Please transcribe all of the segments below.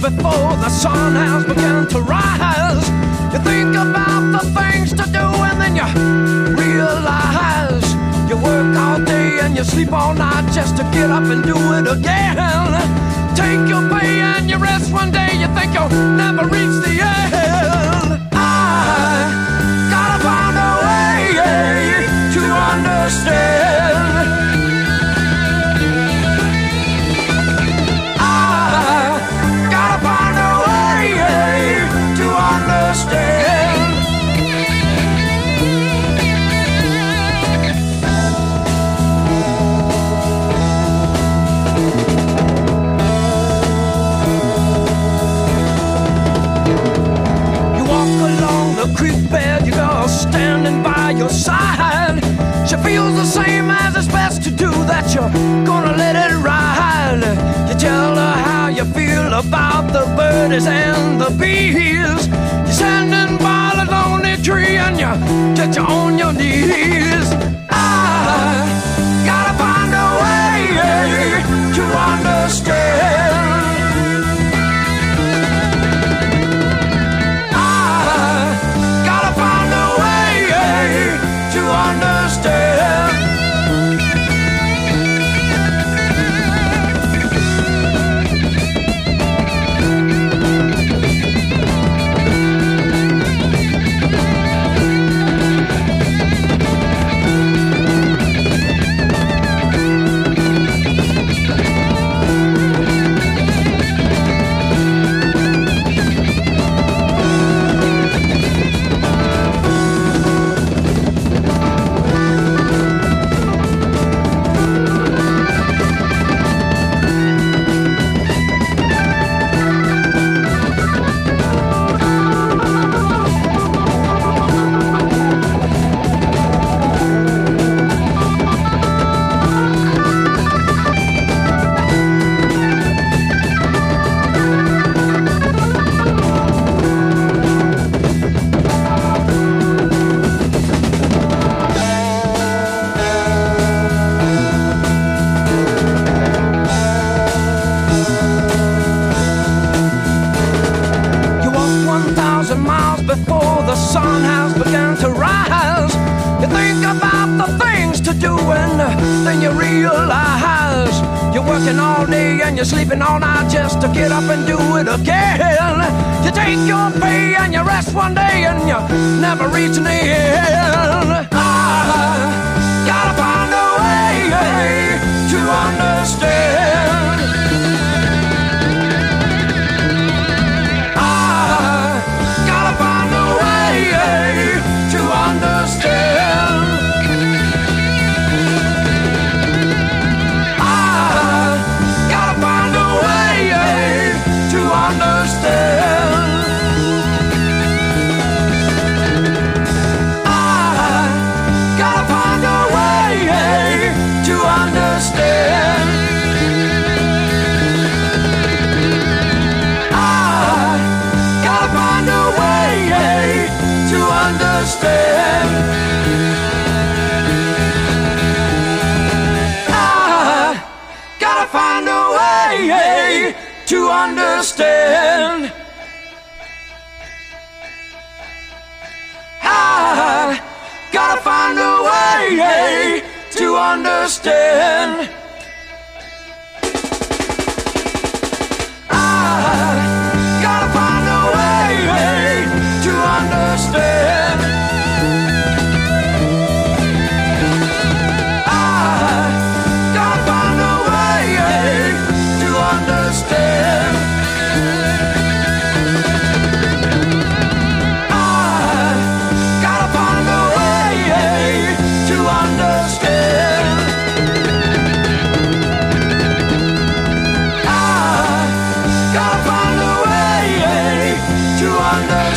before the sun has begun to rise. You think about the things to do and then you realize you work all day and you sleep all night just to get up and do it again. Take your pay and you rest one day, you think you'll never reach the end. I gotta find a way to understand. Gonna let it ride. You tell her how you feel about the birdies and the bees. You're standing by the lonely tree and you get you on your knees. I gotta find a way to understand.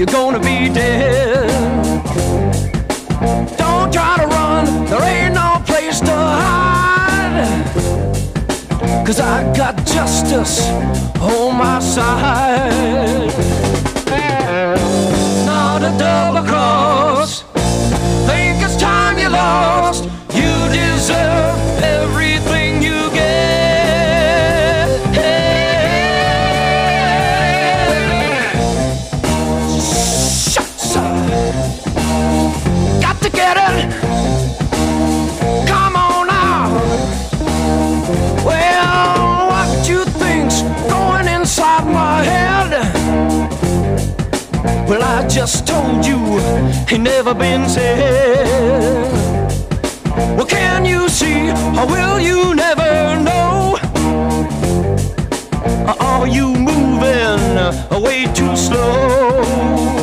you're gonna be dead. Don't try to run, there ain't no place to hide. Cause I got justice on my side. told you ain't never been said. Well, can you see, or will you never know? Are you moving way too slow?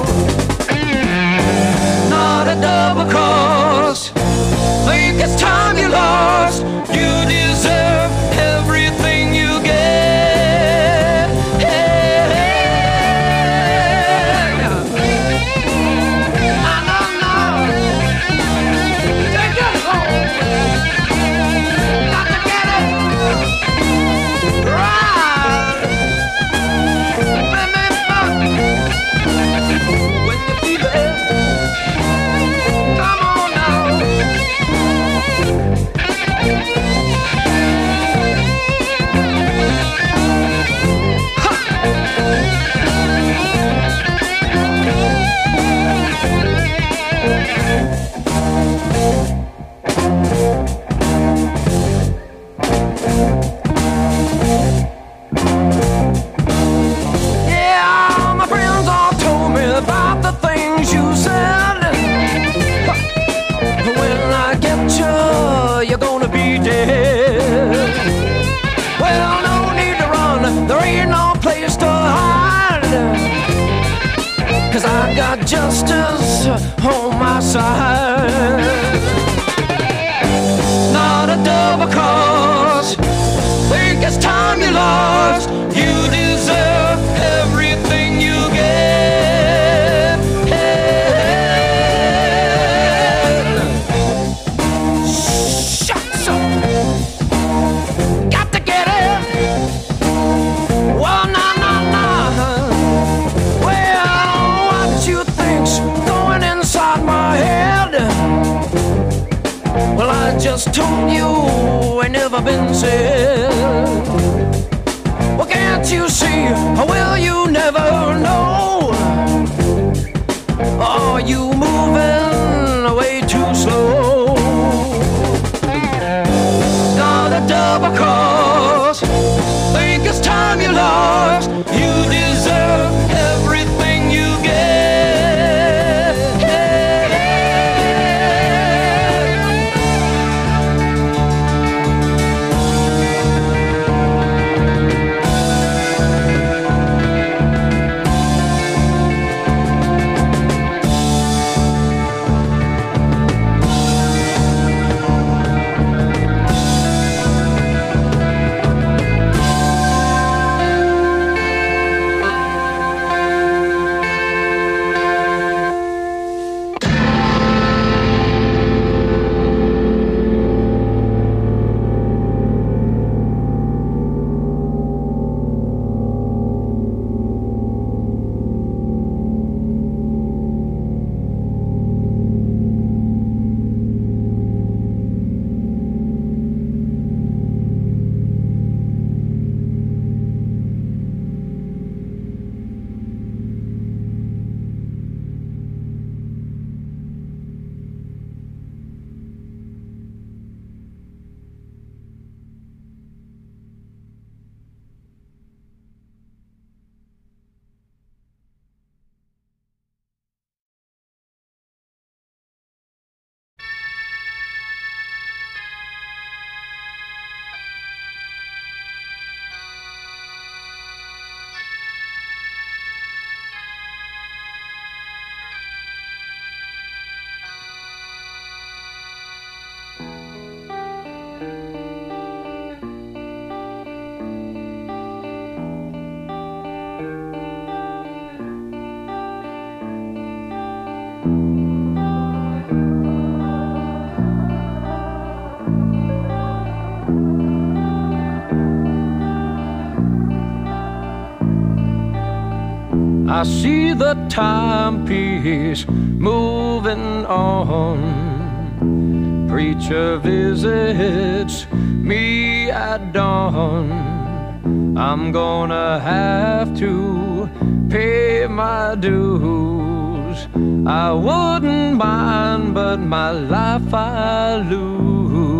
I see the timepiece moving on. Preacher visits me at dawn. I'm gonna have to pay my dues. I wouldn't mind, but my life I lose.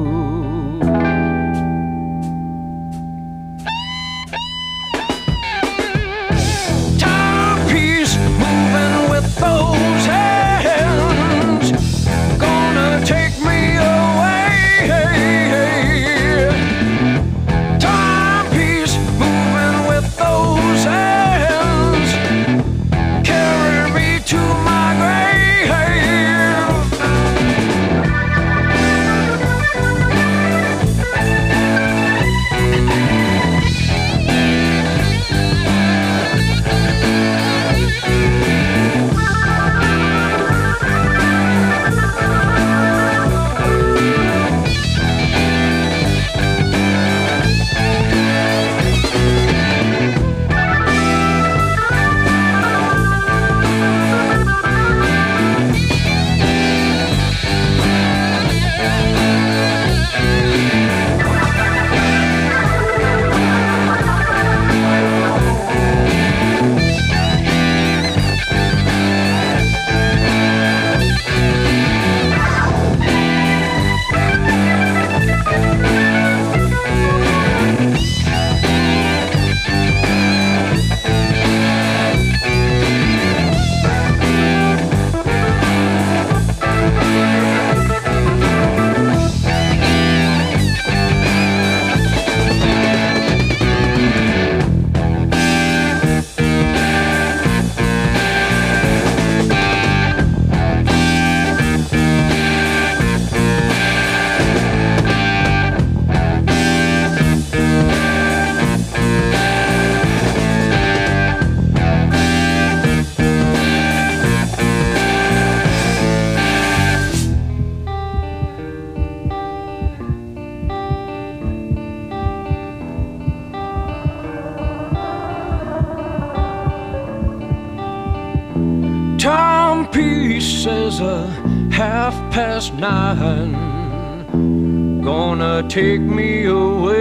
Take me away.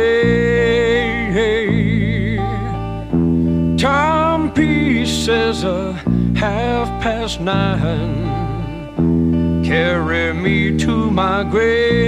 Timepiece says a half past nine carry me to my grave.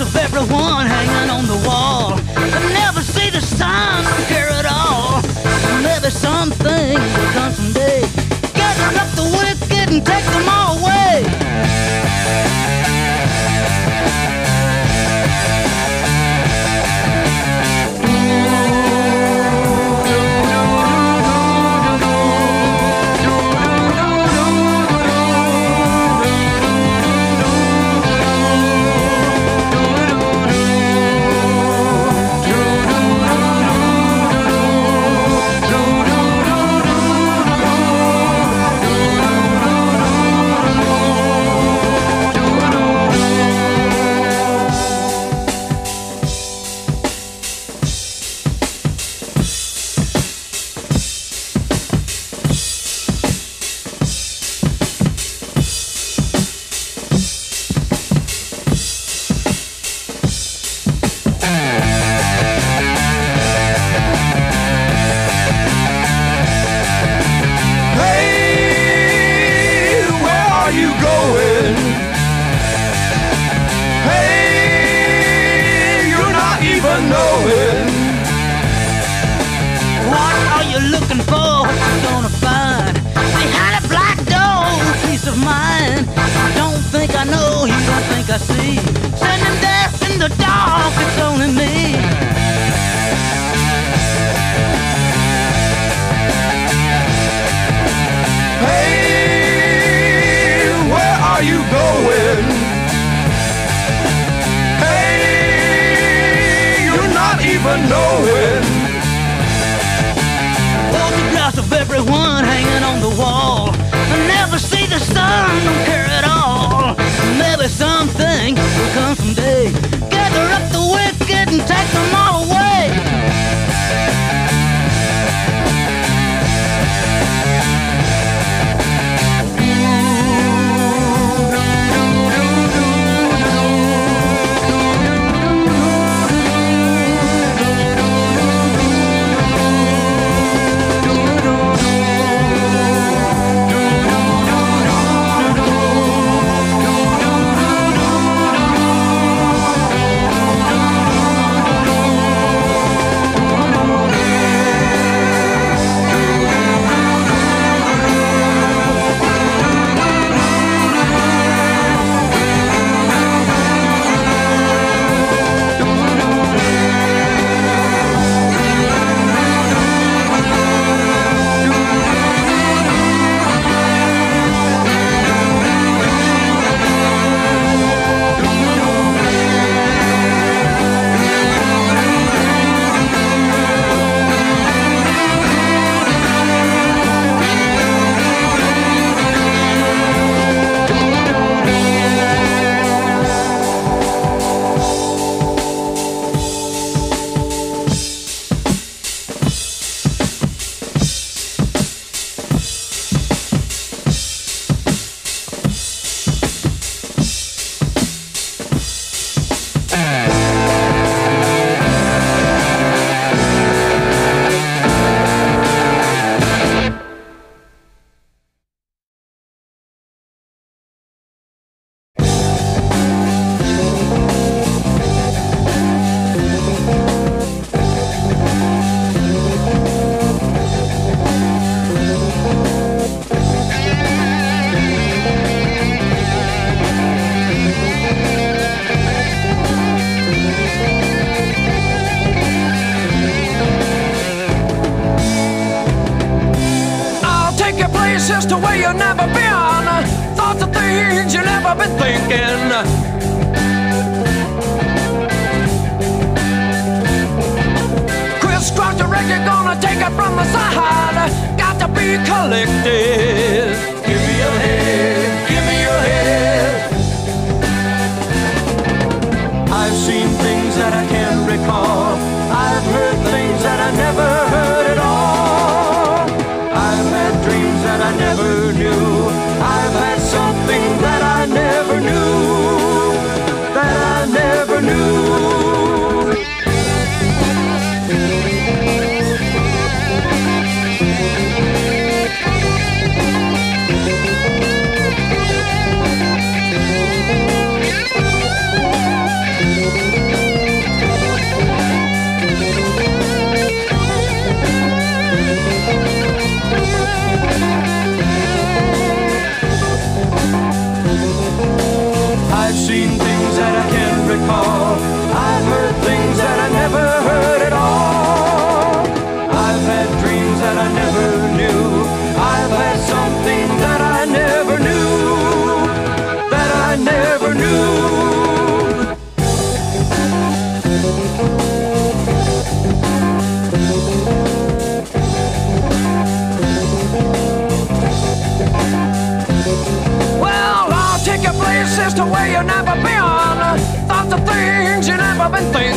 of everyone hanging on the wall. I never see the signs of care at all. Maybe something will come someday. Gather up the wicked and take them all away.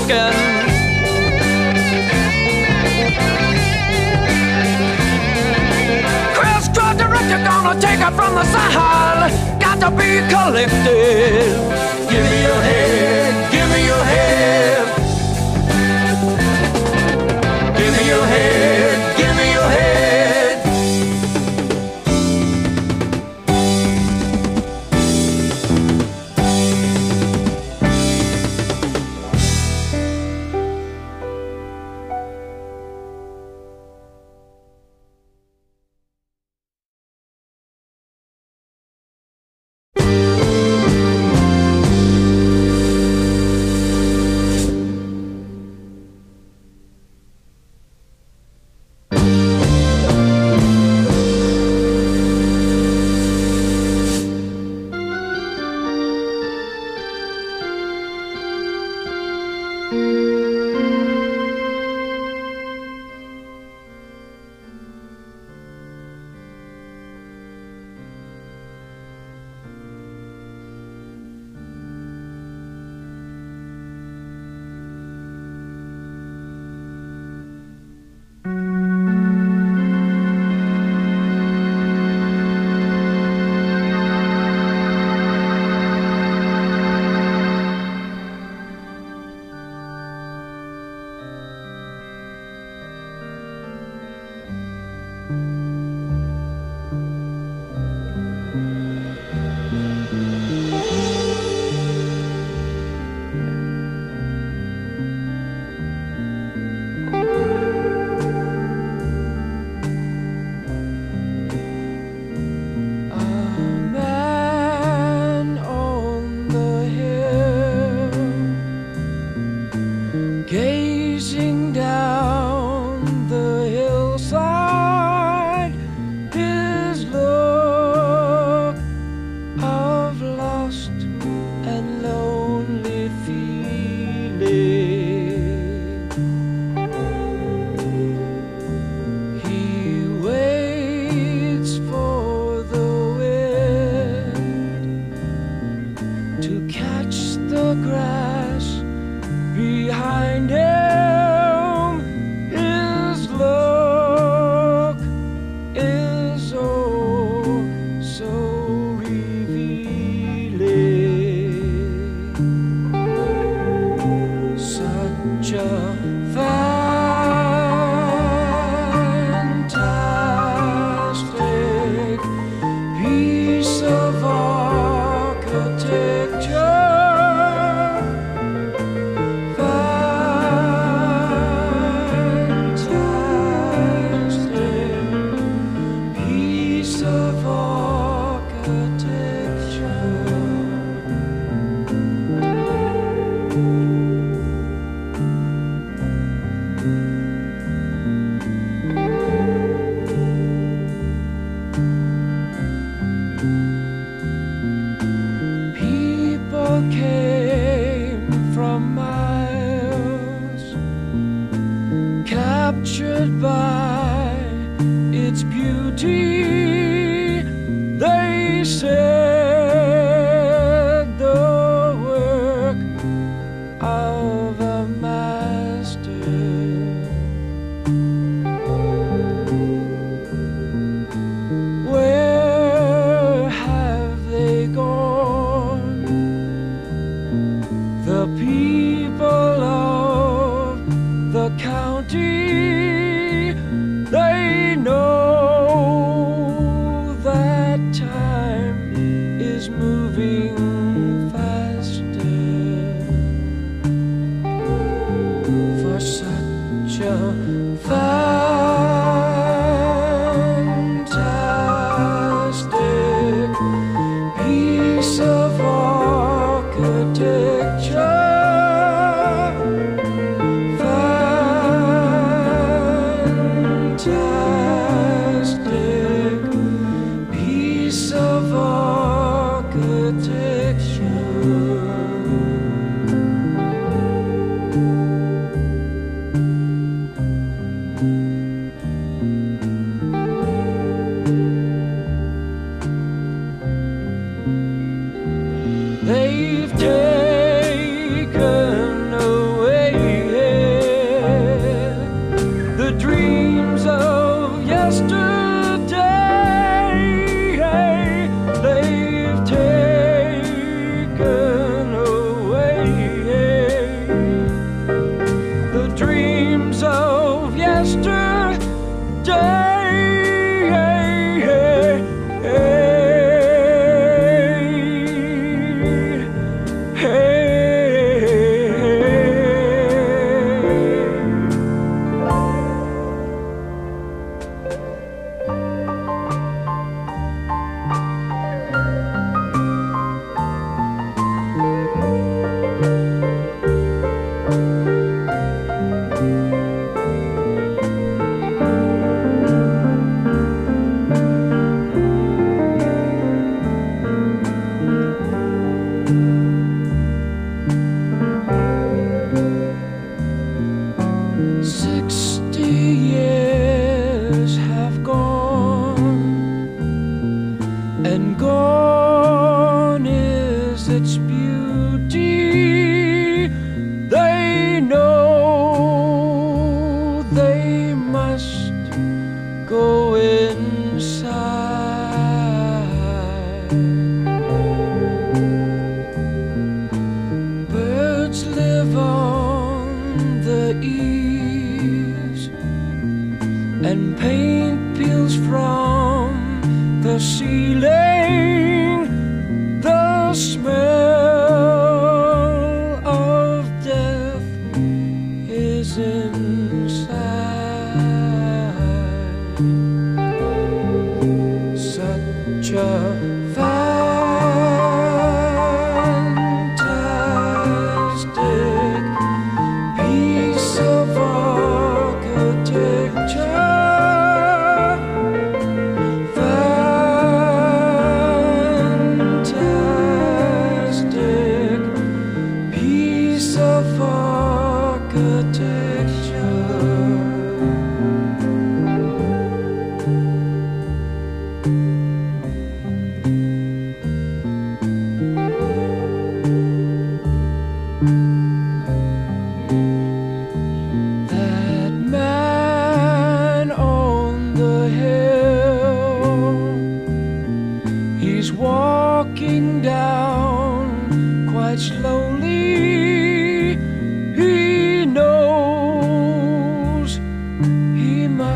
broken. Chris Cross director gonna take her from the Sahel. Got to be collected. Give me your head.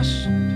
He